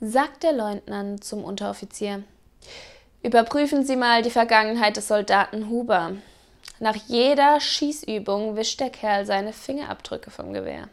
sagt der Leutnant zum Unteroffizier. Überprüfen Sie mal die Vergangenheit des Soldaten Huber. Nach jeder Schießübung wischt der Kerl seine Fingerabdrücke vom Gewehr.